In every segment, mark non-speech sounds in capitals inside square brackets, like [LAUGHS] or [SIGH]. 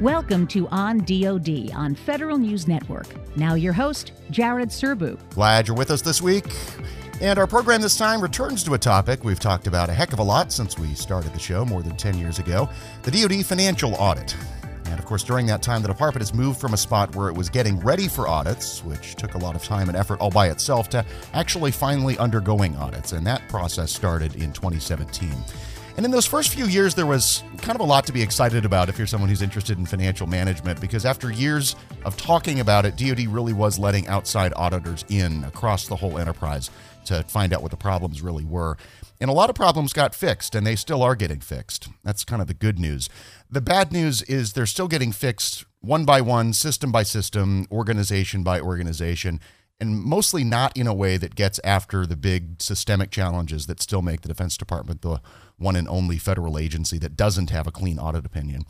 Welcome to On DoD on Federal News Network. Now, your host, Jared Serbu. Glad you're with us this week. And our program this time returns to a topic we've talked about a heck of a lot since we started the show more than 10 years ago the DoD financial audit. Course, during that time, the department has moved from a spot where it was getting ready for audits, which took a lot of time and effort all by itself, to actually finally undergoing audits. And that process started in 2017. And in those first few years, there was kind of a lot to be excited about if you're someone who's interested in financial management, because after years of talking about it, DoD really was letting outside auditors in across the whole enterprise to find out what the problems really were. And a lot of problems got fixed, and they still are getting fixed. That's kind of the good news. The bad news is they're still getting fixed one by one, system by system, organization by organization and mostly not in a way that gets after the big systemic challenges that still make the Defense Department the one and only federal agency that doesn't have a clean audit opinion.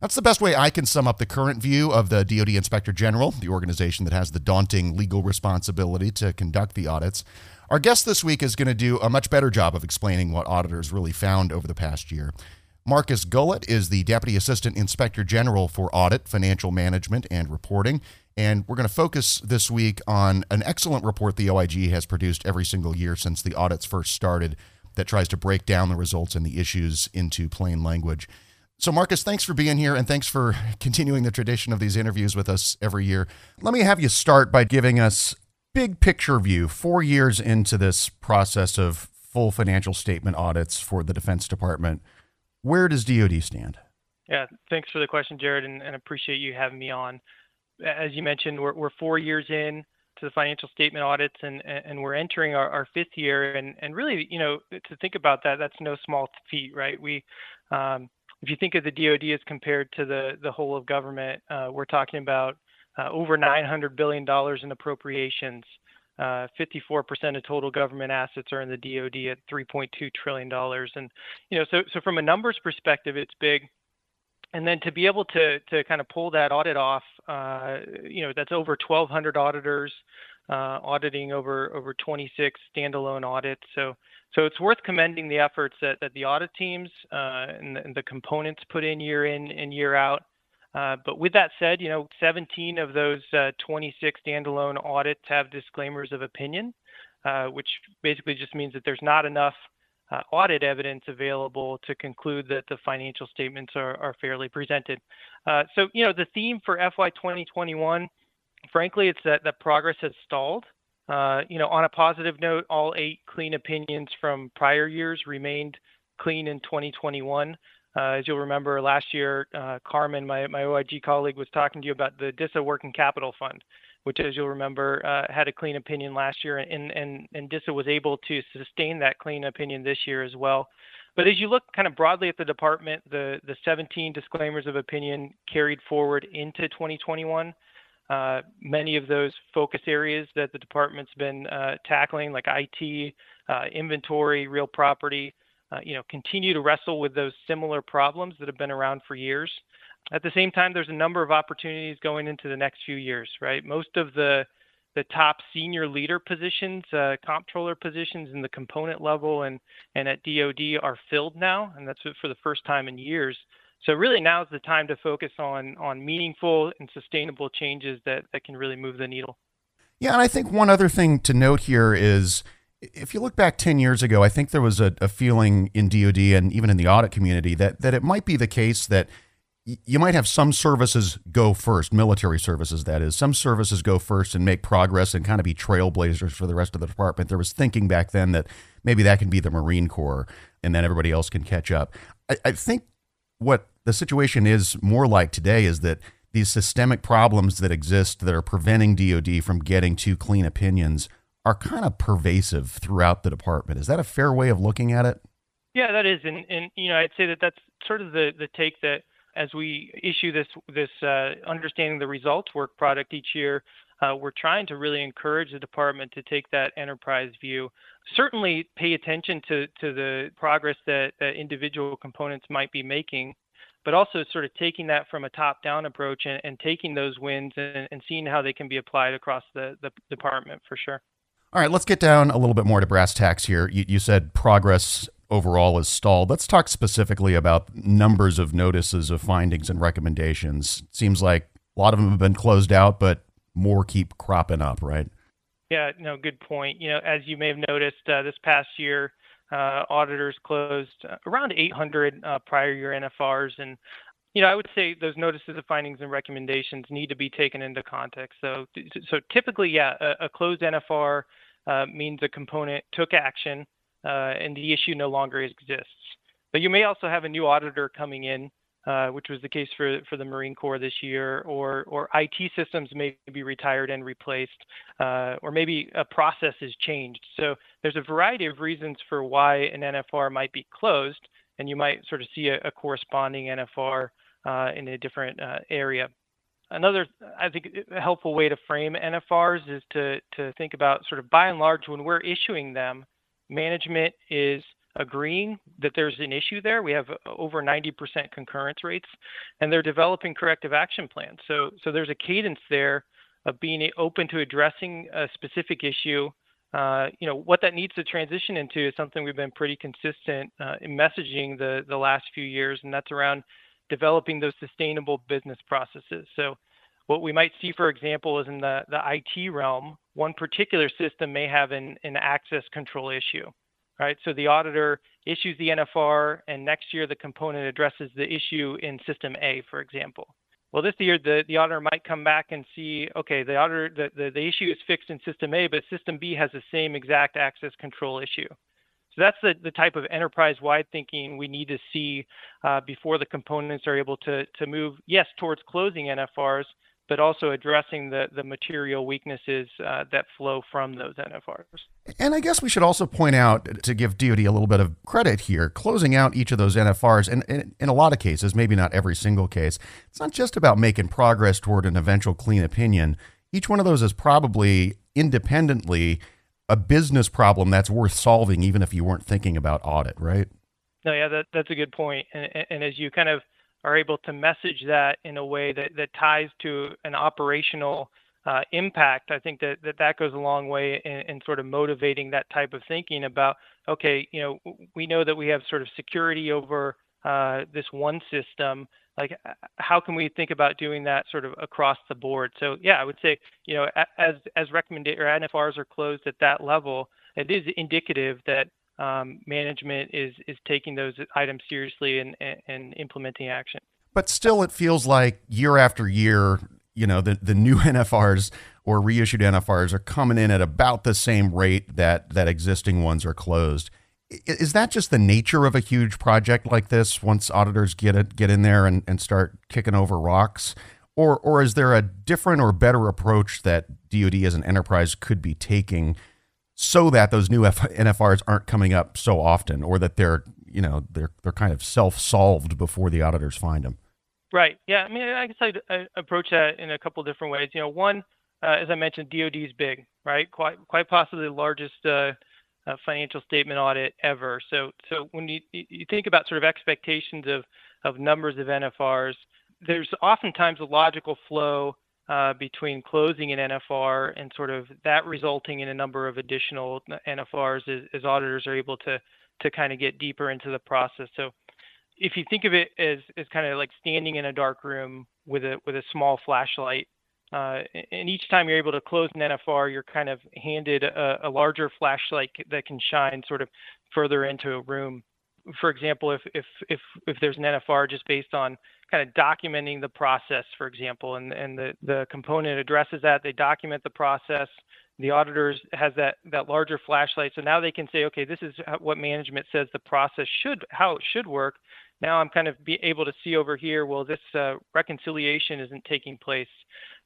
That's the best way I can sum up the current view of the DoD Inspector General, the organization that has the daunting legal responsibility to conduct the audits. Our guest this week is going to do a much better job of explaining what auditors really found over the past year. Marcus Gullett is the Deputy Assistant Inspector General for Audit, Financial Management, and Reporting. And we're going to focus this week on an excellent report the OIG has produced every single year since the audits first started that tries to break down the results and the issues into plain language. So, Marcus, thanks for being here and thanks for [LAUGHS] continuing the tradition of these interviews with us every year. Let me have you start by giving us big picture view, four years into this process of full financial statement audits for the Defense Department. Where does DoD stand? Yeah, thanks for the question, Jared, and, and appreciate you having me on as you mentioned, we're, we're four years in to the financial statement audits, and and we're entering our, our fifth year. And and really, you know, to think about that, that's no small feat, right? We um, if you think of the DoD as compared to the the whole of government, uh, we're talking about uh, over 900 billion dollars in appropriations. Uh, 54% of total government assets are in the DoD at 3.2 trillion dollars, and you know, so so from a numbers perspective, it's big and then to be able to to kind of pull that audit off, uh, you know, that's over 1,200 auditors uh, auditing over over 26 standalone audits. So so it's worth commending the efforts that, that the audit teams uh, and, the, and, the, components put in year in and year out. Uh, but with that said, you know, 17 of those uh, 26 standalone audits have disclaimers of opinion, uh, which basically just means that there's not enough uh, audit evidence available to conclude that the financial statements are, are fairly presented. Uh, so, you know, the theme for FY 2021, frankly, it's that, that progress has stalled. You know, on a positive note, all eight clean opinions from prior years remained clean in 2021. Uh, as you'll remember, last year, uh, Carmen, my, OIG colleague, was talking to you about the DISA Working Capital Fund which, as you'll remember, uh, had a clean opinion last year, and, and, and DISA was able to sustain that clean opinion this year as well. But as you look kind of broadly at the department, the, the 17 disclaimers of opinion carried forward into 2021. Uh, many of those focus areas that the department's been tackling, like IT, inventory, real property, uh, you know, continue to wrestle with those similar problems that have been around for years. At the same time, there's a number of opportunities going into the next few years, right? Most of the the top senior leader positions, uh, comptroller positions in the component level and, and at DoD are filled now, and that's for the first time in years. So really now is the time to focus on on meaningful and sustainable changes that, that can really move the needle. Yeah, and I think one other thing to note here is if you look back 10 years ago, I think there was a, a feeling in DoD and even in the audit community that that it might be the case that you might have some services go first, military services, that is. Some services go first and make progress and kind of be trailblazers for the rest of the department. There was thinking back then that maybe that can be the Marine Corps and then everybody else can catch up. I, I think what the situation is more like today is that these systemic problems that exist that are preventing DoD from getting to clean opinions are kind of pervasive throughout the department. Is that a fair way of looking at it? Yeah, that is, and and you know, I'd say that that's sort of the the take that as we issue this this uh, understanding the results work product each year, uh, we're trying to really encourage the department to take that enterprise view. Certainly, pay attention to to the progress that, that individual components might be making, but also sort of taking that from a top-down approach and, and taking those wins and, and, seeing how they can be applied across the, the department for sure. All right, let's get down a little bit more to brass tacks here. You, you said progress overall is stalled. Let's talk specifically about numbers of notices of findings and recommendations. Seems like a lot of them have been closed out, but more keep cropping up, right? Yeah, no, good point. You know, as you may have noticed, uh, this past year, uh, auditors closed around 800 uh, prior year NFRs, and you know, I would say those notices of findings and recommendations need to be taken into context. So, so typically, yeah, a, a closed NFR uh, means a component took action uh, and the issue no longer exists. But you may also have a new auditor coming in uh, which was the case for, for the Marine Corps this year, or, or IT systems may be retired and replaced, uh, or maybe a process is changed. So there's a variety of reasons for why an NFR might be closed, and you might sort of see a, a corresponding NFR uh, in a different area. Another, I think, helpful way to frame NFRs is to, to think about sort of by and large when we're issuing them, management is agreeing that there's an issue there. We have over 90% concurrence rates, and they're developing corrective action plans. So, so there's a cadence there of being open to addressing a specific issue. Uh, you know what that needs to transition into is something we've been pretty consistent uh, in messaging the the last few years, and that's around developing those sustainable business processes. So, what we might see, for example, is in the the IT realm, one particular system may have an an access control issue right? So the auditor issues the NFR, and next year the component addresses the issue in System A, for example. Well, this year the, the auditor might come back and see, okay, the auditor the, the, the issue is fixed in System A, but System B has the same exact access control issue. So that's the, the type of enterprise-wide thinking we need to see uh, before the components are able to, to move, yes, towards closing NFRs, but also addressing the, the material weaknesses uh, that flow from those NFRs. And I guess we should also point out to give DoD a little bit of credit here, closing out each of those NFRs, and, and in a lot of cases, maybe not every single case, it's not just about making progress toward an eventual clean opinion. Each one of those is probably independently a business problem that's worth solving, even if you weren't thinking about audit, right? No, yeah, that, that's a good point. And, and as you kind of are able to message that in a way that, that ties to an operational uh, impact, I think that, that that goes a long way in, in, sort of motivating that type of thinking about, okay, you know, we know that we have sort of security over uh, this one system. Like, how can we think about doing that sort of across the board? So, yeah, I would say, you know, as as recommended or NFRs are closed at that level, it is indicative that um, management is is taking those items seriously and, and implementing action. But still, it feels like year after year, you know, the, the new [LAUGHS] NFRs or reissued NFRs are coming in at about the same rate that that existing ones are closed. Is that just the nature of a huge project like this? Once auditors get it, get in there and, and start kicking over rocks, or or is there a different or better approach that DoD as an enterprise could be taking so that those new F- NFRs aren't coming up so often, or that they're you know they're they're kind of self solved before the auditors find them. Right. Yeah. I mean, I guess I'd, i approach that in a couple different ways. You know, one, uh, as I mentioned, DoD is big, right? Quite quite possibly the largest uh, uh, financial statement audit ever. So so when you you think about sort of expectations of of numbers of NFRs, there's oftentimes a logical flow uh, between closing an NFR and sort of that resulting in a number of additional NFRs as, as auditors are able to to kind of get deeper into the process. So if you think of it as, as kind of like standing in a dark room with a with a small flashlight, uh, and each time you're able to close an NFR, you're kind of handed a, a larger flashlight that can shine sort of further into a room. For example, if if if if there's an NFR just based on kind of documenting the process, for example, and, and the, the component addresses that, they document the process. The auditors has that, that larger flashlight. So now they can say, okay, this is what management says the process should, how it should work. Now I'm kind of be able to see over here, well, this uh, reconciliation isn't taking place.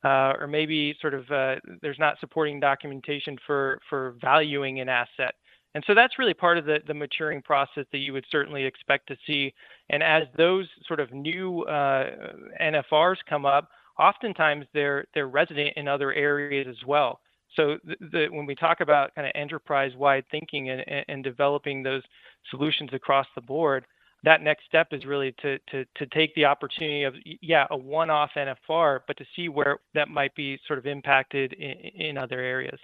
Uh, or maybe sort of uh, there's not supporting documentation for, for valuing an asset. And so that's really part of the, the maturing process that you would certainly expect to see. And as those sort of new uh, NFRs come up, oftentimes they're they're resident in other areas as well. So the, the, when we talk about kind of enterprise-wide thinking and, and, developing those solutions across the board, that next step is really to, to, to take the opportunity of, yeah, a one-off NFR, but to see where that might be sort of impacted in, in other areas.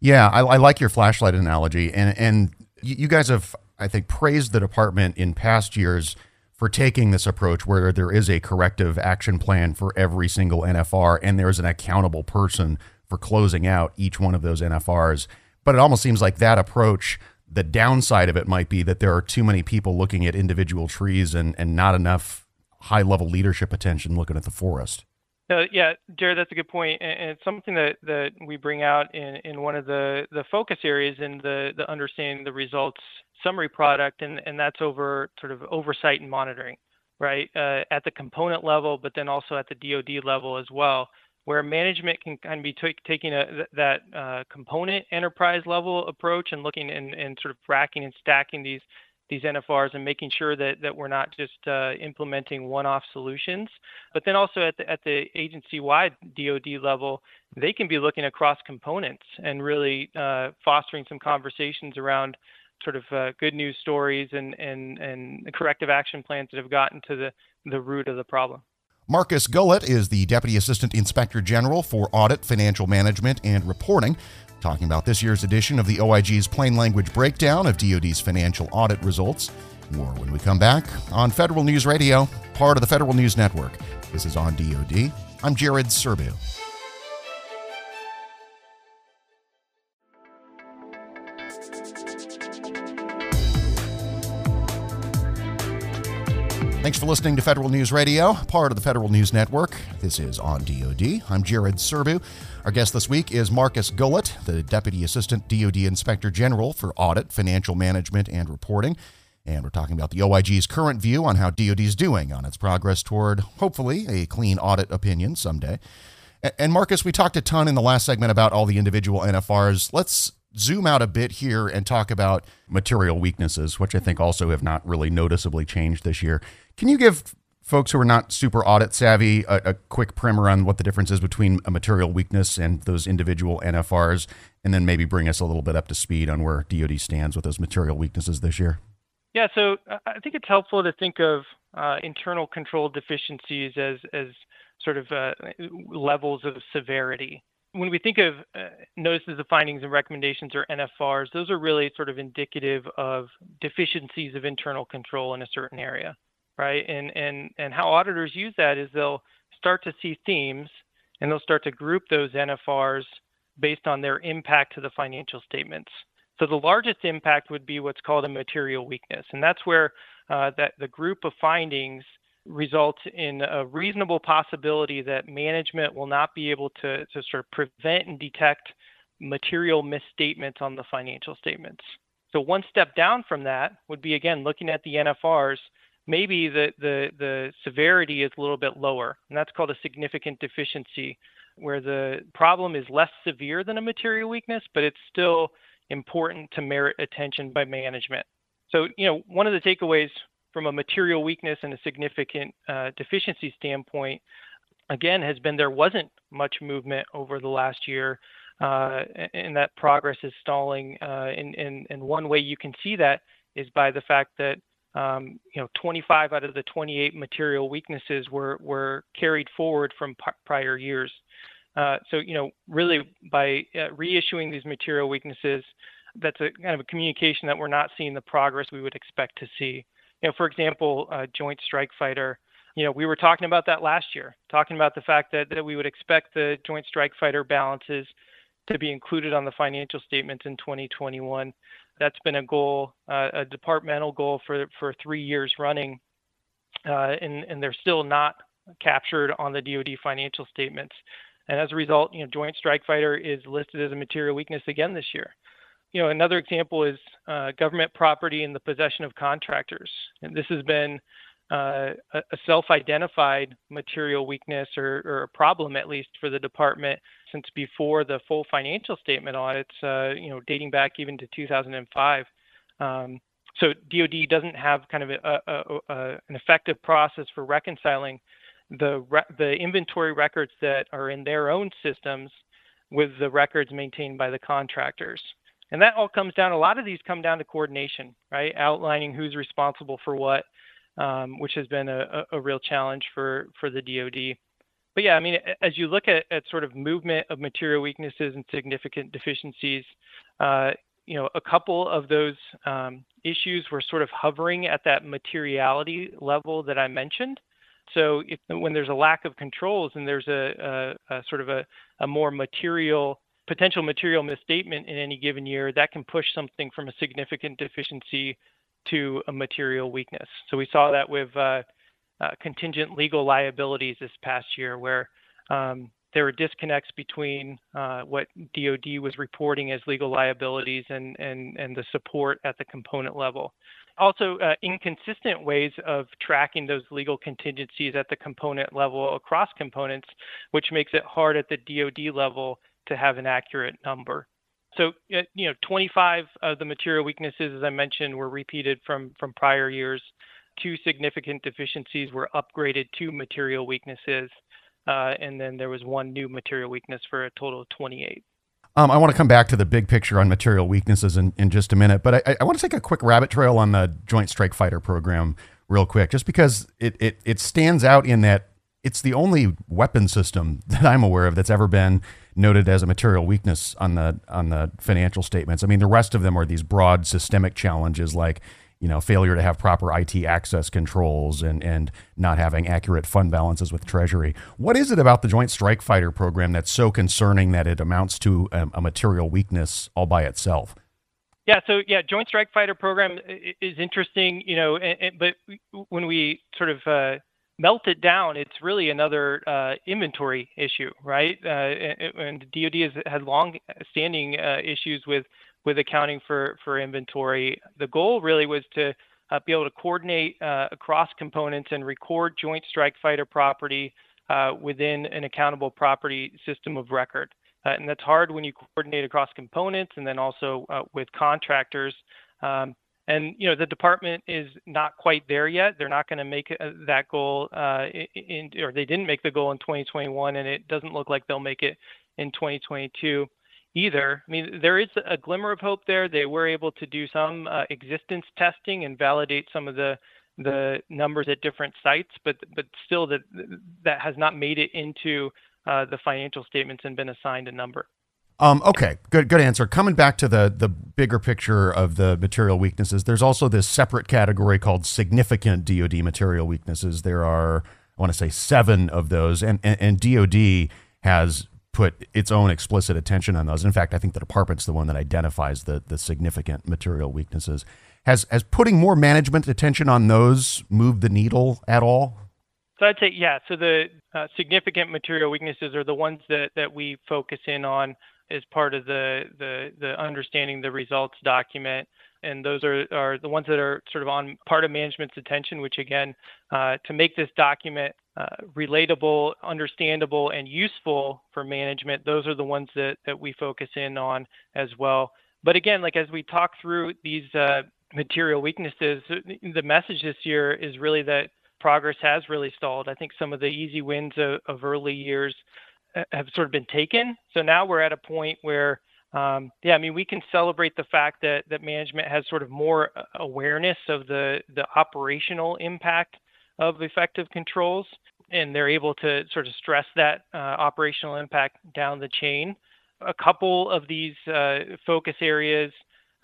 Yeah, I, I, like your flashlight analogy, and and you guys have I think, praised the department in past years for taking this approach where there is a corrective action plan for every single NFR and there's an accountable person for closing out each one of those NFRs. But it almost seems like that approach, the downside of it might be that there are too many people looking at individual trees and, and not enough high level leadership attention looking at the forest. Uh, yeah, Jared, that's a good point, and it's something that, that we bring out in, in one of the, the focus areas in the, the understanding the results summary product, and, and that's over sort of oversight and monitoring, right, uh, at the component level, but then also at the DoD level as well, where management can kind of be t- taking a, that uh, component enterprise level approach and looking and, and sort of racking and stacking these these NFRs and making sure that, that we're not just uh, implementing one-off solutions, but then also at the, at the agency-wide DoD level, they can be looking across components and really uh, fostering some conversations around sort of uh, good news stories and, and, and corrective action plans that have gotten to the, the root of the problem. Marcus Gullett is the Deputy Assistant Inspector General for Audit, Financial Management, and Reporting talking about this year's edition of the OIG's plain language breakdown of DoD's financial audit results. More when we come back on Federal News Radio, part of the Federal News Network. This is on DoD. I'm Jared Serbu. Thanks for listening to Federal News Radio, part of the Federal News Network. This is On DoD. I'm Jared Serbu. Our guest this week is Marcus Gullett, the Deputy Assistant DoD Inspector General for Audit, Financial Management, and Reporting. And we're talking about the OIG's current view on how DoD is doing on its progress toward, hopefully, a clean audit opinion someday. And Marcus, we talked a ton in the last segment about all the individual NFRs. Let's zoom out a bit here and talk about material weaknesses, which I think also have not really noticeably changed this year. Can you give folks who are not super audit savvy a, a, quick primer on what the difference is between a material weakness and those individual NFRs, and then maybe bring us a little bit up to speed on where DoD stands with those material weaknesses this year? Yeah, so uh, I think it's helpful to think of uh, internal control deficiencies as as sort of uh, levels of severity when we think of uh, notices of findings and recommendations or NFRs, those are really sort of indicative of deficiencies of internal control in a certain area, right? And and and how auditors use that is they'll start to see themes and they'll start to group those NFRs based on their impact to the financial statements. So the largest impact would be what's called a material weakness, and that's where uh, that the group of findings results in a reasonable possibility that management will not be able to, to sort of prevent and detect material misstatements on the financial statements. So one step down from that would be again looking at the NFRs. Maybe the, the, the severity is a little bit lower, and that's called a significant deficiency, where the problem is less severe than a material weakness, but it's still important to merit attention by management. So, you know, one of the takeaways from a material weakness and a significant uh, deficiency standpoint, again, has been there wasn't much movement over the last year, uh, and that progress is stalling. Uh, and, and, and one way you can see that is by the fact that um, you know 25 out of the 28 material weaknesses were were carried forward from p- prior years. Uh, so you know really by uh, reissuing these material weaknesses, that's a kind of a communication that we're not seeing the progress we would expect to see you know, for example, uh, Joint Strike Fighter. You know, we were talking about that last year, talking about the fact that, that we would expect the Joint Strike Fighter balances to be included on the financial statements in 2021. That's been a goal, uh, a departmental goal for for three years running, uh, and and they're still not captured on the DoD financial statements. And as a result, you know, Joint Strike Fighter is listed as a material weakness again this year you know, another example is uh, government property in the possession of contractors. And this has been uh, a self-identified material weakness or, or, a problem, at least for the department, since before the full financial statement audits, uh, you know, dating back even to 2005. Um, so DoD doesn't have kind of a, a, a, an effective process for reconciling the re- the inventory records that are in their own systems with the records maintained by the contractors. And that all comes down, a lot of these come down to coordination, right? Outlining who's responsible for what, um, which has been a, a, real challenge for, for the DoD. But yeah, I mean, as you look at, at sort of movement of material weaknesses and significant deficiencies, uh, you know, a couple of those um, issues were sort of hovering at that materiality level that I mentioned. So if, when there's a lack of controls and there's a, a, a sort of a, a more material potential material misstatement in any given year, that can push something from a significant deficiency to a material weakness. So we saw that with uh, uh, contingent legal liabilities this past year, where um, there were disconnects between uh, what DoD was reporting as legal liabilities and, and, and the support at the component level. Also, uh, inconsistent ways of tracking those legal contingencies at the component level across components, which makes it hard at the DoD level to have an accurate number. So, you know, 25 of the material weaknesses, as I mentioned, were repeated from, from prior years. Two significant deficiencies were upgraded to material weaknesses, uh, and then there was one new material weakness for a total of 28. Um, I want to come back to the big picture on material weaknesses in, in just a minute, but I, I want to take a quick rabbit trail on the Joint Strike Fighter program real quick, just because it, it, it stands out in that it's the only weapon system [LAUGHS] that I'm aware of that's ever been noted as a material weakness on the on the financial statements. I mean, the rest of them are these broad systemic challenges like you know failure to have proper IT access controls and and not having accurate fund balances with Treasury. What is it about the Joint Strike Fighter program that's so concerning that it amounts to a, a material weakness all by itself? Yeah, so yeah, Joint Strike Fighter program is interesting, you know, and, and, but when we sort of uh, melt it down, it's really another uh, inventory issue, right? Uh, and, DoD has had long-standing uh, issues with with accounting for for inventory. The goal really was to uh, be able to coordinate uh, across components and record Joint Strike Fighter property uh, within an accountable property system of record. and that's hard when you coordinate across components and then also with contractors. Um, and you know the department is not quite there yet. They're not going to make uh, that goal uh, in, or they didn't make the goal in 2021, and it doesn't look like they'll make it in 2022 either. I mean, there is a glimmer of hope there. They were able to do some uh, existence testing and validate some of the the numbers at different sites, but but still that that has not made it into uh, the financial statements and been assigned a number. Um, okay, good good answer. Coming back to the the bigger picture of the material weaknesses, there's also this separate category called significant DoD material weaknesses. There are, I want to say, seven of those, and, and, and DoD has put its own explicit attention on those. In fact, I think the department's the one that identifies the the significant material weaknesses. Has has putting more management attention on those moved the needle at all? So I'd say yeah. So the uh, significant material weaknesses are the ones that that we focus in on as part of the, the, the understanding the results document. And those are, are the ones that are sort of on part of management's attention, which again, uh, to make this document uh, relatable, understandable, and useful for management, those are the ones that, that we focus in on as well. But again, like as we talk through these uh, material weaknesses, the message this year is really that progress has really stalled. I think some of the easy wins of, of early years have sort of been taken. So now we're at a point where, um, yeah, I mean, we can celebrate the fact that that management has sort of more uh, awareness of the the operational impact of effective controls, and they're able to sort of stress that uh, operational impact down the chain. A couple of these uh, focus areas,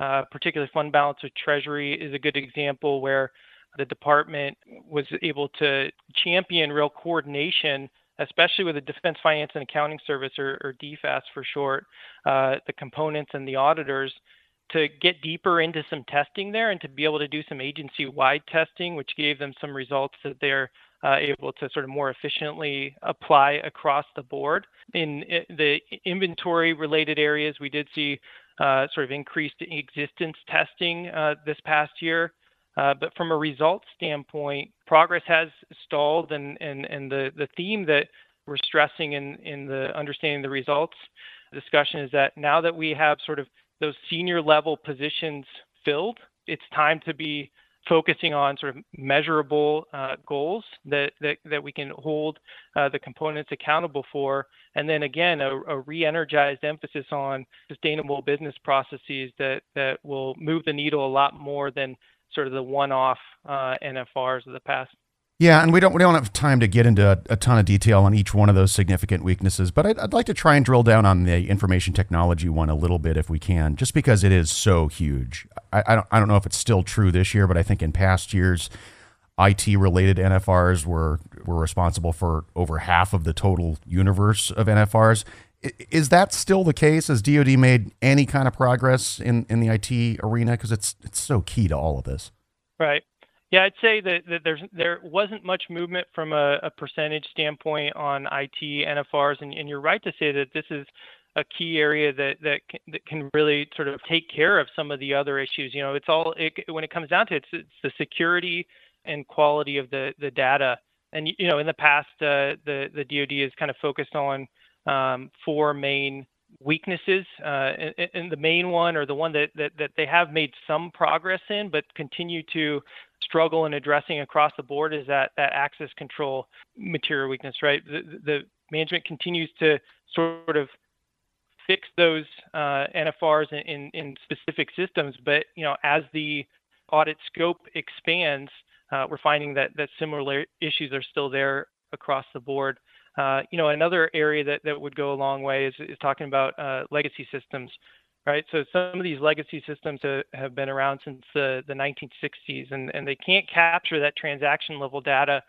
uh, particularly fund balance with Treasury, is a good example where the department was able to champion real coordination especially with the Defense Finance and Accounting Service, or, or DFAS for short, uh, the components and the auditors, to get deeper into some testing there and to be able to do some agency-wide testing, which gave them some results that they're uh, able to sort of more efficiently apply across the board. In the inventory-related areas, we did see uh, sort of increased existence testing uh, this past year. Uh, but from a results standpoint, progress has stalled, and, and, and the, the theme that we're stressing in, in the understanding the results discussion is that now that we have sort of those senior level positions filled, it's time to be focusing on sort of measurable uh, goals that, that, that we can hold uh, the components accountable for. And then again, a, a re-energized emphasis on sustainable business processes that, that will move the needle a lot more than sort of the one-off uh, NFRs of the past. Yeah, and we don't we don't have time to get into a, a ton of detail on each one of those significant weaknesses, but I'd, I'd, like to try and drill down on the information technology one a little bit if we can, just because it is so huge. I, I don't I don't know if it's still true this year, but I think in past years, IT related NFRs were were responsible for over half of the total universe of NFRs. Is that still the case? Has DoD made any kind of progress in, in the IT arena? Because it's it's so key to all of this. Right. Yeah, I'd say that, that there's there wasn't much movement from a, a percentage standpoint on IT NFRs, and, and, you're right to say that this is a key area that that can, that can really sort of take care of some of the other issues. You know, it's all it, when it comes down to it, it's, it's the security and quality of the the data. And you know, in the past, uh, the the DoD is kind of focused on um, four main weaknesses, uh, and, and, the main one, or the one that, that that they have made some progress in, but continue to struggle in addressing across the board is that that access control material weakness, right? The, the management continues to sort of fix those uh, NFRs in, in, in, specific systems, but you know, as the audit scope expands, uh, we're finding that that similar issues are still there across the board. Uh, you know, another area that, that would go a long way is, is talking about uh, legacy systems right? So some of these legacy systems have been around since the, the 1960s, and, and they can't capture that transaction level data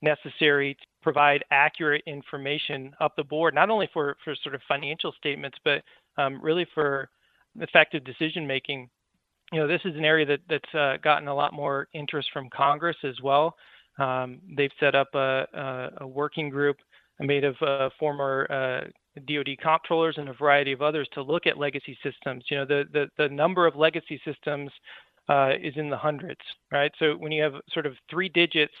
necessary to provide accurate information up the board, not only for, for sort of financial statements, but um, really for effective decision making. You know, this is an area that, that's uh, gotten a lot more interest from Congress as well. Um, they've set up a, a, a, working group made of uh, former uh, DoD comptrollers and a variety of others to look at legacy systems. You know, the the, the number of legacy systems uh, is in the hundreds, right? So when you have sort of three digits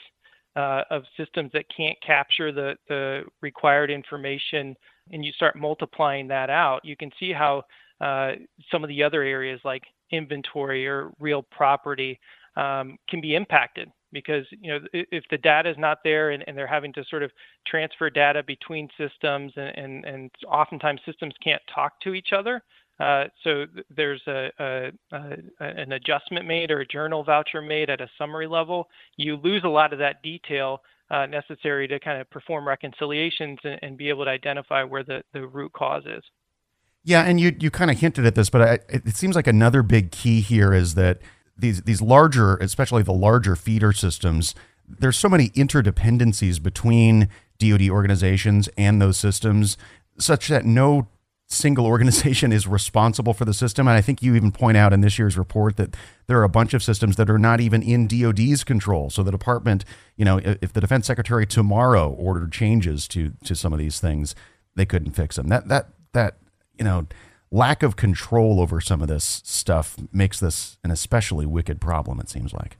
uh, of systems that can't capture the the required information, and you start multiplying that out, you can see how uh, some of the other areas like inventory or real property um, can be impacted because you know if the data is not there and, and they're having to sort of transfer data between systems and, and, and oftentimes systems can't talk to each other uh, so there's a, a, a, an adjustment made or a journal voucher made at a summary level. You lose a lot of that detail uh, necessary to kind of perform reconciliations and, and, be able to identify where the, the root cause is. Yeah and you, you kind of hinted at this but I, it seems like another big key here is that these these larger, especially the larger feeder systems, there's so many interdependencies between DoD organizations and those systems, such that no single [LAUGHS] organization is responsible for the system. And I think you even point out in this year's report that there are a bunch of systems that are not even in DoD's control. So the department, you know, if the defense secretary tomorrow ordered changes to to some of these things, they couldn't fix them. That that that you know lack of control over some of this stuff makes this an especially wicked problem, it seems like.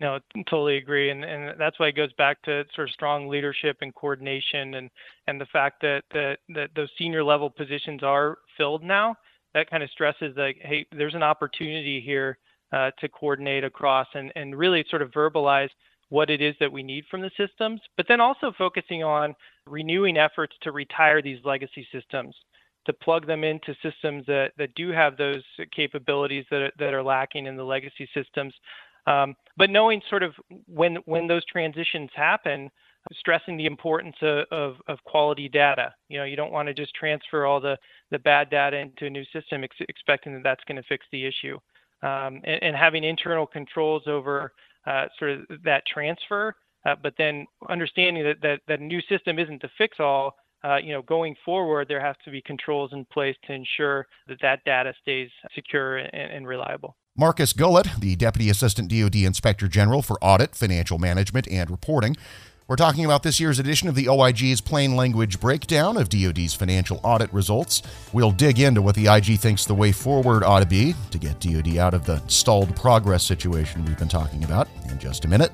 No, I totally agree, and and that's why it goes back to sort of strong leadership and coordination, and and the fact that that that those senior level positions are filled now. That kind of stresses that hey, there's an opportunity here uh, to coordinate across and and really sort of verbalize what it is that we need from the systems, but then also focusing on renewing efforts to retire these legacy systems to plug them into systems that, that do have those capabilities that, that are lacking in the legacy systems. Um, but knowing sort of when when those transitions happen, stressing the importance of, of, of, quality data. You know, you don't want to just transfer all the, the bad data into a new system ex- expecting that that's going to fix the issue. Um, and, and, having internal controls over uh, sort of that transfer, uh, but then understanding that, that that new system isn't the fix all, uh, you know, going forward, there have to be controls in place to ensure that that data stays secure and, and reliable. Marcus Gullett, the Deputy Assistant DoD Inspector General for Audit, Financial Management, and Reporting. We're talking about this year's edition of the OIG's plain language breakdown of DoD's financial audit results. We'll dig into what the IG thinks the way forward ought to be to get DoD out of the stalled progress situation we've been talking about in just a minute.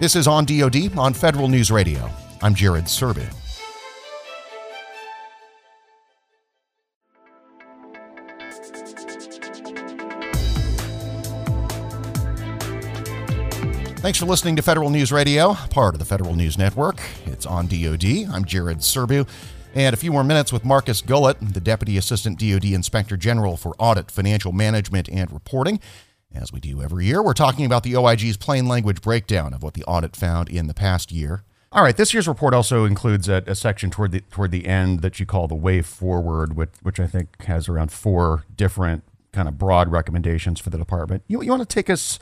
This is on DoD on Federal News Radio. I'm Jared Serbu. Thanks for listening to Federal News Radio, part of the Federal News Network. It's on DoD. I'm Jared Serbu. And a few more minutes with Marcus Gullett, the Deputy Assistant DoD Inspector General for Audit, Financial Management, and Reporting. As we do every year, we're talking about the OIG's plain language breakdown of what the audit found in the past year. All right, this year's report also includes a, a, section toward the toward the end that you call the way forward, which which I think has around four different kind of broad recommendations for the department. You, you want to take us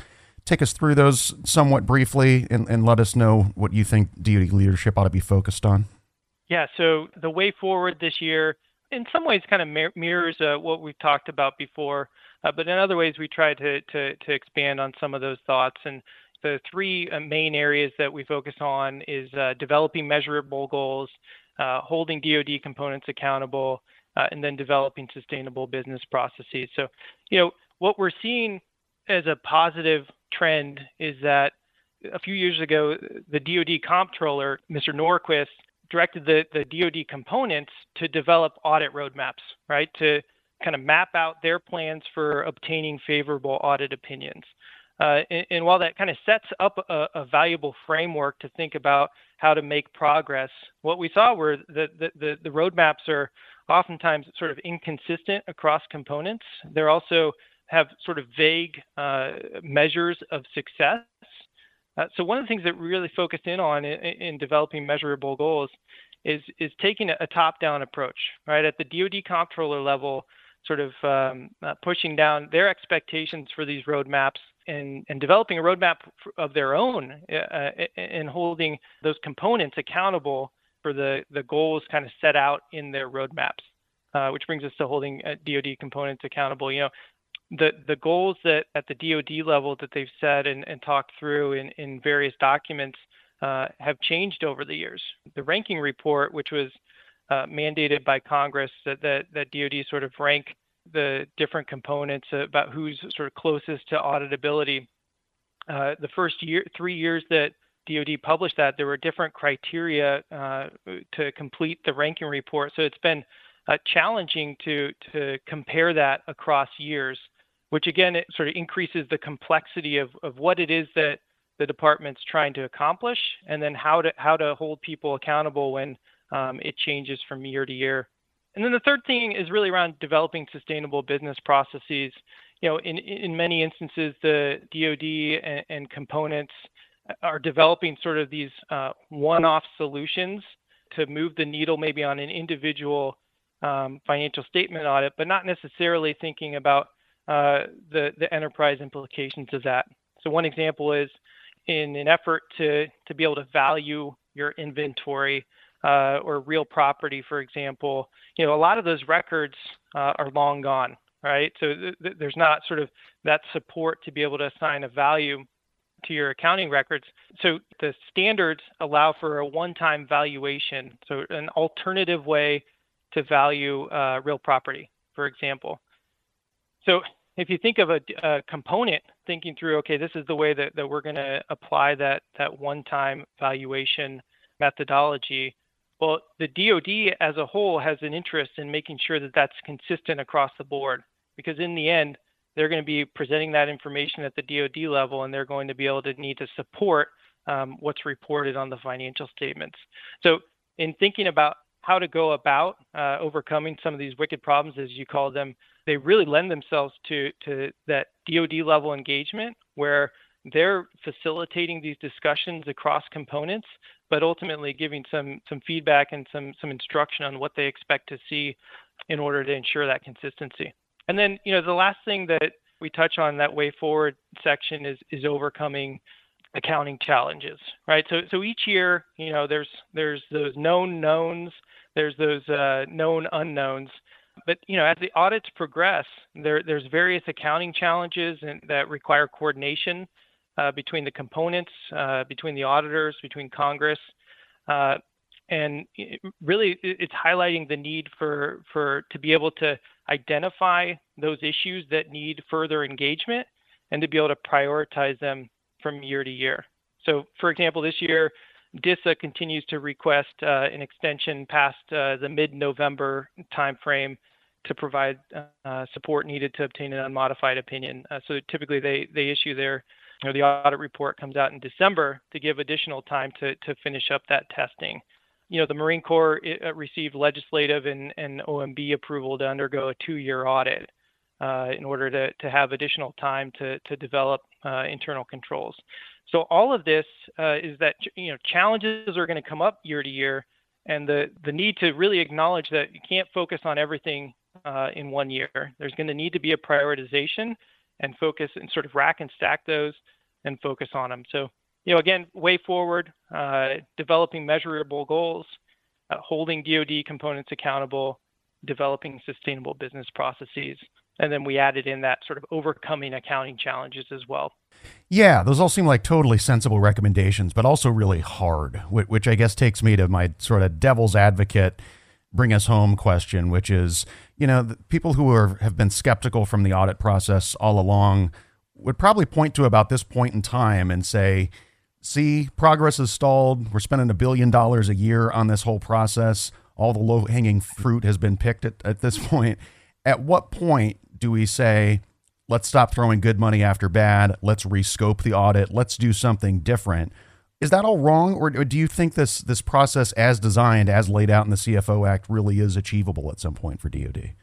take us through those somewhat briefly and, and let us know what you think DoD leadership ought to be focused on? Yeah, so the way forward this year, in some ways, kind of mirrors uh, what we've talked about before, uh, but in other ways, we try to, to to expand on some of those thoughts and the three uh, main areas that we focus on is uh, developing measurable goals, uh, holding DoD components accountable, uh, and then developing sustainable business processes. So, you know, what we're seeing as a positive trend is that a few years ago, the DoD comptroller, Mr. Norquist, directed the, the DoD components to develop audit roadmaps, right? To kind of map out their plans for obtaining favorable audit opinions. Uh, and, and, while that kind of sets up a, a, valuable framework to think about how to make progress, what we saw were that the, the, the, roadmaps are oftentimes sort of inconsistent across components. They're also have sort of vague uh, measures of success. Uh, so one of the things that we really focused in on in, in developing measurable goals is is taking a, top-down approach, right? At the DoD comptroller level, sort of um, uh, pushing down their expectations for these roadmaps and, and developing a roadmap of their own uh, uh and holding those components accountable for the, the goals kind of set out in their roadmaps, uh, which brings us to holding DoD uh, components accountable. You know, the, the goals that at the DoD level that they've set and, and talked through in, in various documents uh, have changed over the years. The ranking report, which was uh, mandated by Congress, that, that, that DoD sort of rank the different components about who's sort of closest to auditability. Uh, the first year, three years that DoD published that, there were different criteria uh, to complete the ranking report. So it's been uh, challenging to to compare that across years, which again it sort of increases the complexity of of what it is that the department's trying to accomplish, and then how to how to hold people accountable when um, it changes from year to year. And then the third thing is really around developing sustainable business processes. You know, in, in many instances, the DoD and, and components are developing sort of these uh, one-off solutions to move the needle maybe on an individual um, financial statement audit, but not necessarily thinking about uh, the, the enterprise implications of that. So one example is in an effort to, to be able to value your inventory, uh, or real property, for example, you know, a lot of those records uh, are long gone, right? So th- th- there's not sort of that support to be able to assign a value to your accounting records. So the standards allow for a one-time valuation, so an alternative way to value uh, real property, for example. So if you think of a, a, component, thinking through, okay, this is the way that, that we're going to apply that that one-time valuation methodology, well, the DoD as a whole has an interest in making sure that that's consistent across the board, because in the end, they're going to be presenting that information at the DoD level, and they're going to be able to need to support um, what's reported on the financial statements. So, in thinking about how to go about uh, overcoming some of these wicked problems, as you call them, they really lend themselves to to that DoD level engagement where they're facilitating these discussions across components, but ultimately giving some some feedback and some some instruction on what they expect to see in order to ensure that consistency. And then, you know, the last thing that we touch on that way forward section is is overcoming accounting challenges, right? So so each year, you know, there's there's those known knowns, there's those uh, known unknowns. But you know, as the audits progress, there there's various accounting challenges and, that require coordination uh, between the components, uh, between the auditors, between Congress. Uh, and it really, it's highlighting the need for, for to be able to identify those issues that need further engagement and to be able to prioritize them from year to year. So, for example, this year, DISA continues to request uh, an extension past uh, the mid-November timeframe to provide uh, support needed to obtain an unmodified opinion. so typically, they they issue their or the audit report comes out in December to give additional time to, to finish up that testing. You know, the Marine Corps received legislative and, and OMB approval to undergo a two-year audit. uh, in order to, to have additional time to, to develop uh, internal controls. So all of this uh, is that you know challenges are going to come up year to year, and the the need to really acknowledge that you can't focus on everything uh, in one year. There's going to need to be a prioritization and focus and sort of rack and stack those and focus on them. So you know again, way forward, uh, developing measurable goals, uh, holding DoD components accountable, developing sustainable business processes. And then we added in that sort of overcoming accounting challenges as well. Yeah, those all seem like totally sensible recommendations, but also really hard, which I guess takes me to my sort of devil's advocate bring us home question, which is, you know, people who are, have been skeptical from the audit process all along would probably point to about this point in time and say, see, progress is stalled. We're spending a billion dollars a year on this whole process. All the low hanging fruit has been picked at, at this [LAUGHS] point. At what point do we say, let's stop throwing good money after bad. Let's rescope the audit. Let's do something different. Is that all wrong, or do you think this this process, as designed, as laid out in the CFO Act, really is achievable at some point for DoD?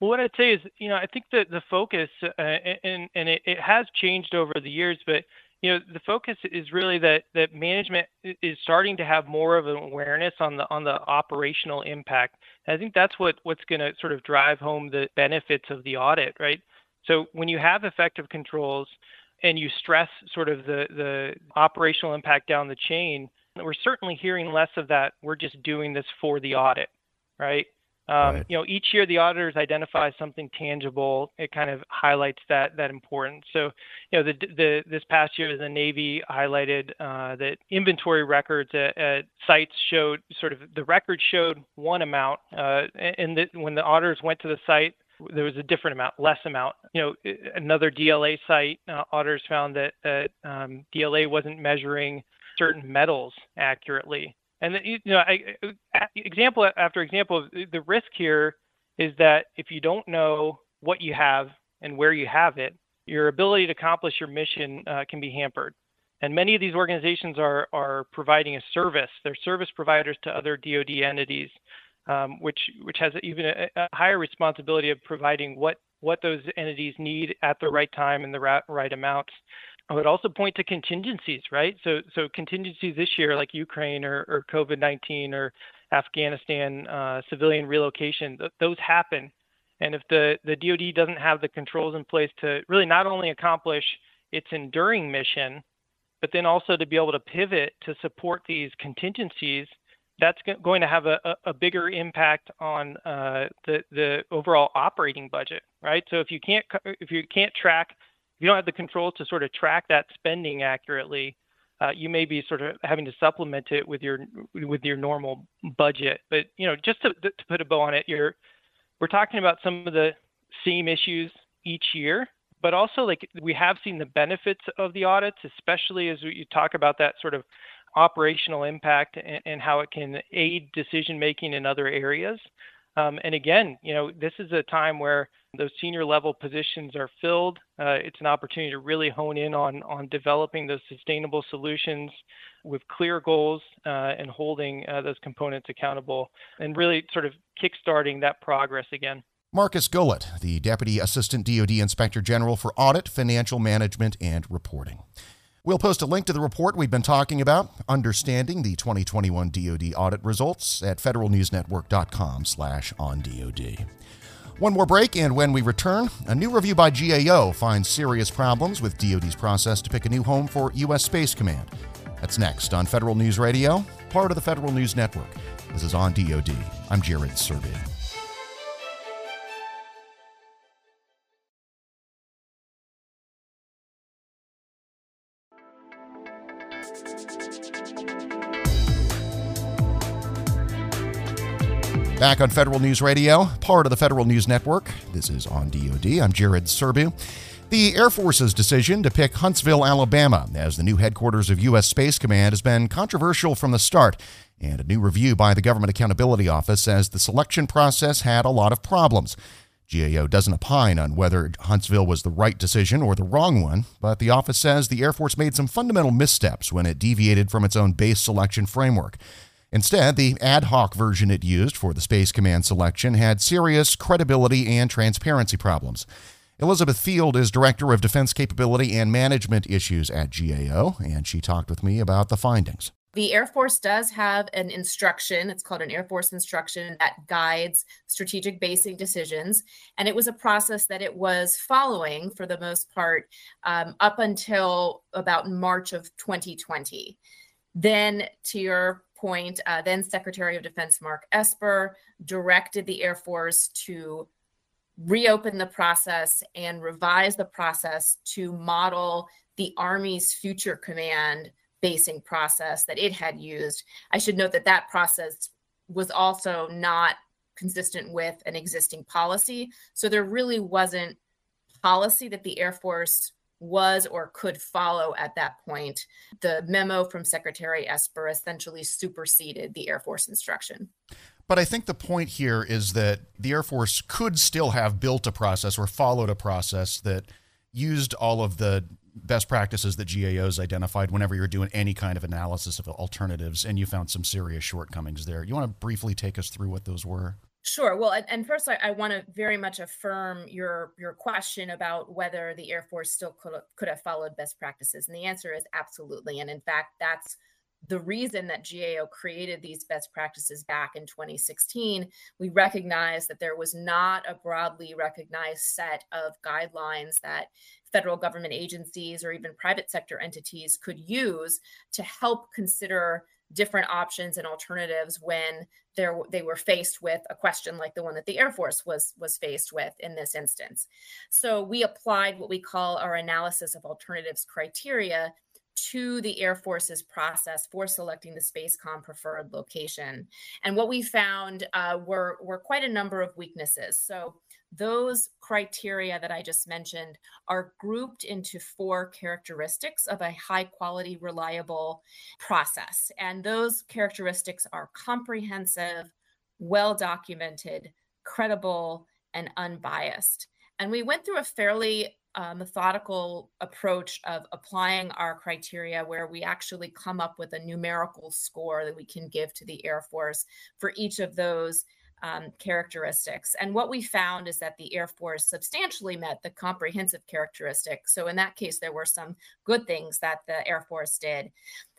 Well, what I'd say is, you know, I think that the focus, uh, and and it, it has changed over the years, but you know, the focus is really that that management is starting to have more of an awareness on the on the operational impact. And I think that's what what's going to sort of drive home the benefits of the audit, right? So when you have effective controls and you stress sort of the, the operational impact down the chain, we're certainly hearing less of that. We're just doing this for the audit, right? Um, right. You know, each year the auditors identify something tangible. It kind of highlights that that importance. So, you know, the the this past year the Navy highlighted uh, that inventory records at, at, sites showed sort of the record showed one amount, uh, and the, when the auditors went to the site, there was a different amount, less amount. You know, another DLA site, uh, auditors found that, um, DLA wasn't measuring certain metals accurately. And you know, I, example after example, the risk here is that if you don't know what you have and where you have it, your ability to accomplish your mission uh, can be hampered. And many of these organizations are are providing a service. They're service providers to other DoD entities um, which which has even a, a, higher responsibility of providing what what those entities need at the right time and the right, right amounts. I would also point to contingencies, right? So so contingencies this year, like Ukraine or, or COVID-19 or Afghanistan uh, civilian relocation, th- those happen. And if the, the DoD doesn't have the controls in place to really not only accomplish its enduring mission, but then also to be able to pivot to support these contingencies, that's going to have a, a bigger impact on uh, the the overall operating budget, right? So if you can't if you can't track, if you don't have the controls to sort of track that spending accurately, uh, you may be sort of having to supplement it with your with your normal budget. But you know, just to, to put a bow on it, you're we're talking about some of the same issues each year, but also like we have seen the benefits of the audits, especially as we talk about that sort of operational impact and, and how it can aid decision making in other areas. Um, and again, you know, this is a time where those senior level positions are filled. Uh, it's an opportunity to really hone in on on developing those sustainable solutions with clear goals uh, and holding uh, those components accountable, and really sort of kickstarting that progress again. Marcus Gullett, the Deputy Assistant DoD Inspector General for Audit, Financial Management, and Reporting. We'll post a link to the report we've been talking about, understanding the 2021 DoD audit results at federalnewsnetwork.com slash on DoD. One more break, and when we return, a new review by GAO finds serious problems with DoD's process to pick a new home for U.S. Space Command. That's next on Federal News Radio, part of the Federal News Network. This is On DoD. I'm Jared Serbu. Back on Federal News Radio, part of the Federal News Network. This is on DoD. I'm Jared Serbu. The Air Force's decision to pick Huntsville, Alabama as the new headquarters of U.S. Space Command has been controversial from the start, and a new review by the Government Accountability Office says the selection process had a lot of problems. GAO doesn't opine on whether Huntsville was the right decision or the wrong one, but the office says the Air Force made some fundamental missteps when it deviated from its own base selection framework. Instead, the ad hoc version it used for the Space Command selection had serious credibility and transparency problems. Elizabeth Field is Director of Defense Capability and Management Issues at GAO, and she talked with me about the findings. The Air Force does have an instruction, it's called an Air Force instruction that guides strategic basing decisions. And it was a process that it was following for the most part um, up until about March of 2020. Then, to your point, uh, then Secretary of Defense Mark Esper directed the Air Force to reopen the process and revise the process to model the Army's future command basing process that it had used. I should note that that process was also not consistent with an existing policy. So there really wasn't policy that the Air Force was or could follow at that point. The memo from Secretary Esper essentially superseded the Air Force instruction. But I think the point here is that the Air Force could still have built a process or followed a process that used all of the best practices that GAO's identified whenever you're doing any kind of analysis of alternatives, and you found some serious shortcomings there. You want to briefly take us through what those were? Sure. Well, and first, I, I want to very much affirm your your question about whether the Air Force still could could have followed best practices, and the answer is absolutely. And in fact, that's the reason that GAO created these best practices back in 2016, we recognized that there was not a broadly recognized set of guidelines that federal government agencies or even private sector entities could use to help consider different options and alternatives when they were faced with a question like the one that the Air Force was was faced with in this instance. So we applied what we call our analysis of alternatives criteria to the Air Force's process for selecting the SpaceCom preferred location. And what we found uh, were, were quite a number of weaknesses. So those criteria that I just mentioned are grouped into four characteristics of a high quality, reliable process. And those characteristics are comprehensive, well documented, credible, and unbiased. And we went through a fairly uh, methodical approach of applying our criteria where we actually come up with a numerical score that we can give to the Air Force for each of those um, characteristics. And what we found is that the Air Force substantially met the comprehensive characteristics. So, in that case, there were some good things that the Air Force did,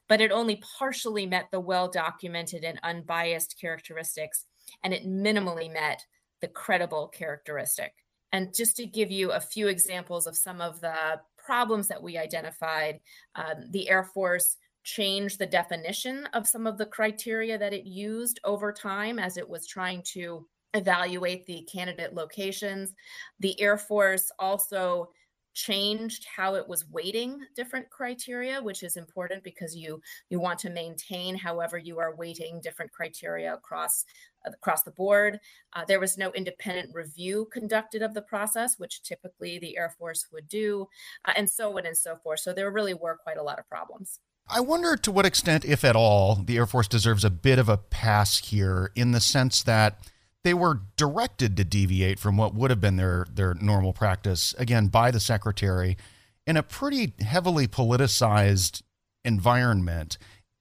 but it only partially met the well documented and unbiased characteristics, and it minimally met the credible characteristic. And just to give you a few examples of some of the problems that we identified, um, the Air Force changed the definition of some of the criteria that it used over time as it was trying to evaluate the candidate locations. The Air Force also changed how it was weighting different criteria which is important because you you want to maintain however you are weighting different criteria across across the board. Uh, there was no independent review conducted of the process, which typically the Air Force would do, uh, and so on and so forth. So there really were quite a lot of problems. I wonder to what extent, if at all, the Air Force deserves a bit of a pass here in the sense that they were directed to deviate from what would have been their, their normal practice, again, by the secretary in a pretty heavily politicized environment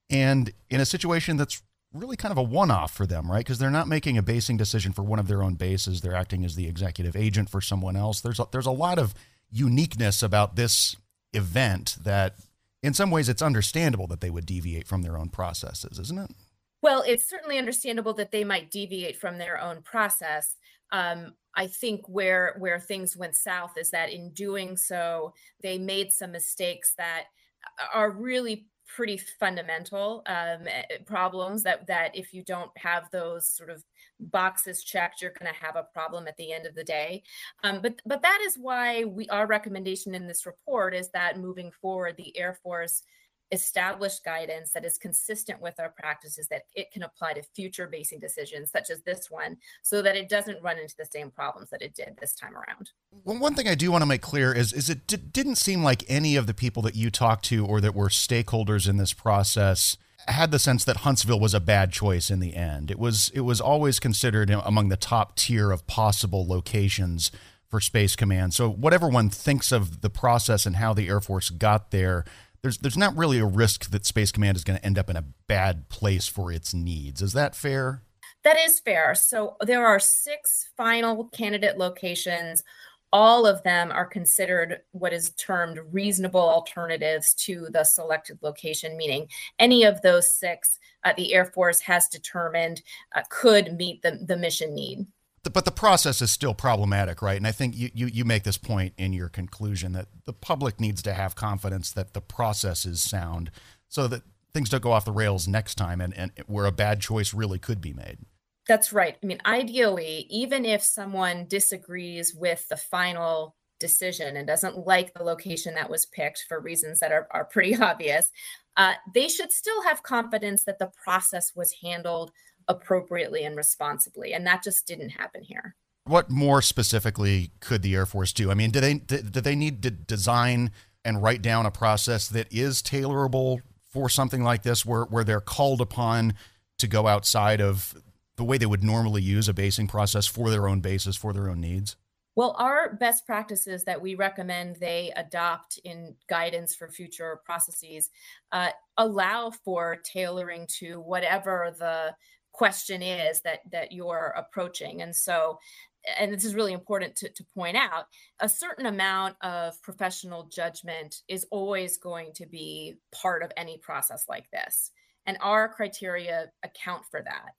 and in a situation that's really kind of a one off for them, right? Because they're not making a basing decision for one of their own bases. They're acting as the executive agent for someone else. There's a, there's a lot of uniqueness about this event that, in some ways, it's understandable that they would deviate from their own processes, isn't it? Well, it's certainly understandable that they might deviate from their own process. Um, I think where where things went south is that in doing so, they made some mistakes that are really pretty fundamental um, problems that that if you don't have those sort of boxes checked you're going to have a problem at the end of the day. Um, but but that is why we our recommendation in this report is that moving forward the air force established guidance that is consistent with our practices that it can apply to future basing decisions such as this one so that it doesn't run into the same problems that it did this time around. Well, one thing i do want to make clear is is it d- didn't seem like any of the people that you talked to or that were stakeholders in this process had the sense that Huntsville was a bad choice in the end. It was it was always considered among the top tier of possible locations for Space Command. So whatever one thinks of the process and how the Air Force got there, there's there's not really a risk that Space Command is going to end up in a bad place for its needs. Is that fair? That is fair. So there are six final candidate locations. All of them are considered what is termed reasonable alternatives to the selected location, meaning any of those six uh, the Air Force has determined uh, could meet the, the mission need but the process is still problematic, right? And I think you, you, you make this point in your conclusion that the public needs to have confidence that the process is sound so that things don't go off the rails next time and, and where a bad choice really could be made. That's right. I mean, ideally, even if someone disagrees with the final decision and doesn't like the location that was picked for reasons that are, are pretty [LAUGHS] obvious, uh, they should still have confidence that the process was handled appropriately and responsibly. And that just didn't happen here. What more specifically could the Air Force do? I mean, do they do they need to design and write down a process that is tailorable for something like this, where where they're called upon to go outside of the way they would normally use a basing process for their own basis, for their own needs? Well, our best practices that we recommend they adopt in guidance for future processes uh, allow for tailoring to whatever the question is that that you're approaching. And so and this is really important to, to point out a certain amount of professional judgment is always going to be part of any process like this. And our criteria account for that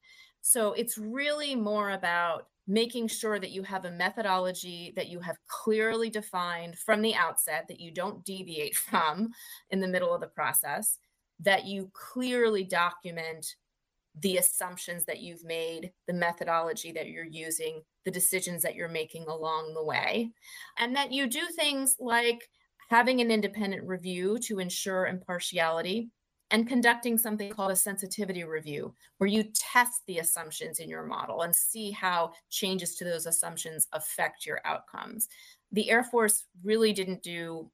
so it's really more about making sure that you have a methodology that you have clearly defined from the outset that you don't deviate [LAUGHS] from in the middle of the process that you clearly document the assumptions that you've made, the methodology that you're using, the decisions that you're making along the way, and that you do things like having an independent review to ensure impartiality and conducting something called a sensitivity review, where you test the assumptions in your model and see how changes to those assumptions affect your outcomes. The Air Force really didn't do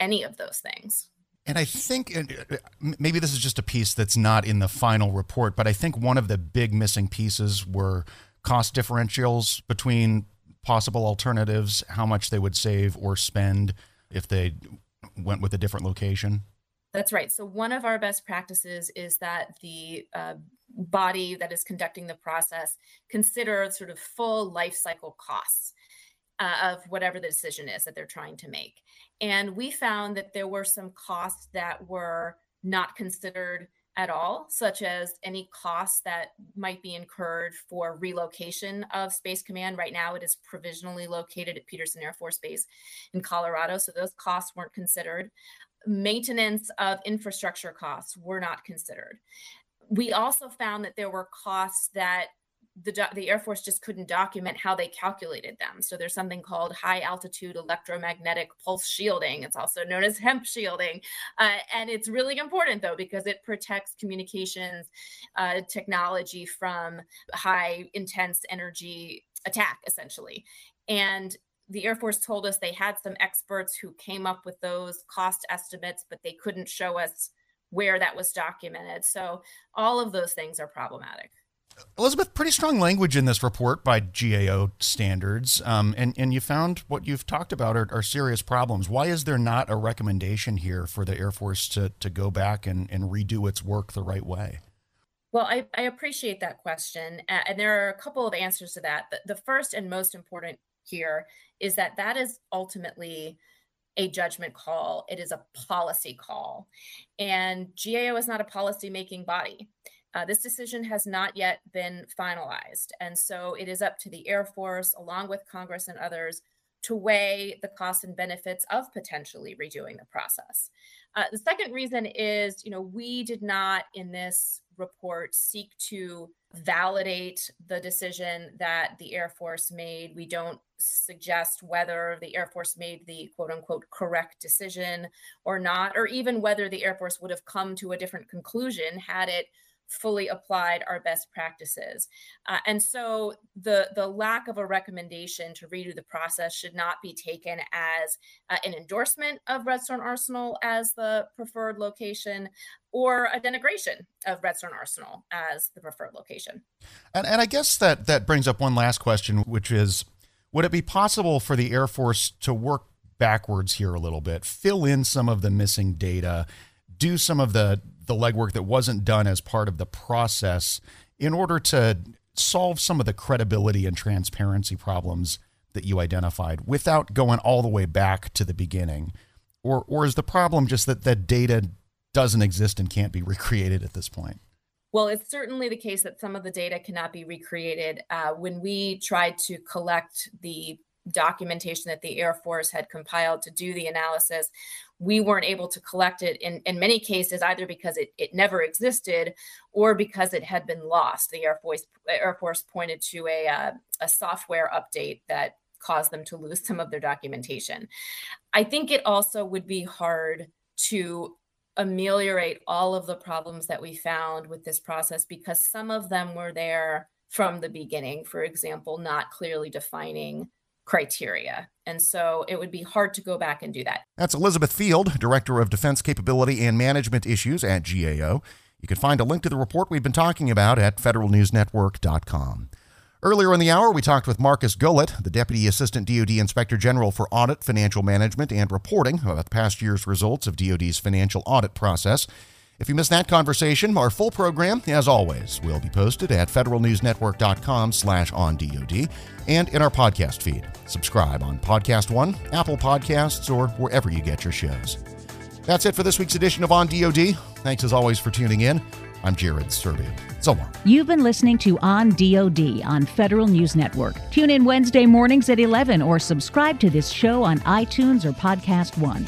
any of those things. And I think uh, maybe this is just a piece that's not in the final report, but I think one of the big missing pieces were cost differentials between possible alternatives, how much they would save or spend if they went with a different location. That's right. So, one of our best practices is that the uh, body that is conducting the process consider sort of full life cycle costs uh, of whatever the decision is that they're trying to make. And we found that there were some costs that were not considered at all, such as any costs that might be incurred for relocation of Space Command. Right now, it is provisionally located at Peterson Air Force Base in Colorado, so those costs weren't considered. Maintenance of infrastructure costs were not considered. We also found that there were costs that the, the Air Force just couldn't document how they calculated them. So there's something called high altitude electromagnetic pulse shielding. It's also known as HEMP shielding. Uh, and it's really important though, because it protects communications uh, technology from high intense energy attack, essentially. And the Air Force told us they had some experts who came up with those cost estimates, but they couldn't show us where that was documented. So all of those things are problematic. Elizabeth, pretty strong language in this report by GAO standards, um, and and you found what you've talked about are, are, serious problems. Why is there not a recommendation here for the Air Force to to go back and, and redo its work the right way? Well, I, I appreciate that question, and there are a couple of answers to that. The, the first and most important here is that that is ultimately a judgment call. It is a policy call, and GAO is not a policy making body. Uh, this decision has not yet been finalized. And so it is up to the Air Force, along with Congress and others, to weigh the costs and benefits of potentially redoing the process. Uh, the second reason is, you know, we did not in this report seek to validate the decision that the Air Force made. We don't suggest whether the Air Force made the quote unquote correct decision or not, or even whether the Air Force would have come to a different conclusion had it fully applied our best practices. Uh, and so the, the lack of a recommendation to redo the process should not be taken as uh, an endorsement of Redstone Arsenal as the preferred location or a denigration of Redstone Arsenal as the preferred location. And, and I guess that, that brings up one last question, which is would it be possible for the Air Force to work backwards here a little bit, fill in some of the missing data, do some of the the legwork that wasn't done as part of the process in order to solve some of the credibility and transparency problems that you identified without going all the way back to the beginning? Or, or is the problem just that the data doesn't exist and can't be recreated at this point? Well, it's certainly the case that some of the data cannot be recreated. Uh, when we tried to collect the documentation that the Air Force had compiled to do the analysis, we weren't able to collect it in, in many cases, either because it, it never existed or because it had been lost. The Air Force, Air Force pointed to a, uh, a software update that caused them to lose some of their documentation. I think it also would be hard to ameliorate all of the problems that we found with this process because some of them were there from the beginning. For example, not clearly defining criteria. And so it would be hard to go back and do that. That's Elizabeth Field, Director of Defense Capability and Management Issues at GAO. You can find a link to the report we've been talking about at federalnewsnetwork.com. Earlier in the hour, we talked with Marcus Gullett, the Deputy Assistant DoD Inspector General for Audit, Financial Management, and Reporting, about the past year's results of DoD's financial audit process. If you missed that conversation, our full program, as always, will be posted at federalnewsnetwork.com slash on DoD and in our podcast feed. Subscribe on Podcast One, Apple Podcasts, or wherever you get your shows. That's it for this week's edition of On DoD. Thanks as always for tuning in. I'm Jared Serbu. So long. You've been listening to On DoD on Federal News Network. Tune in Wednesday mornings at 11 or subscribe to this show on iTunes or Podcast One.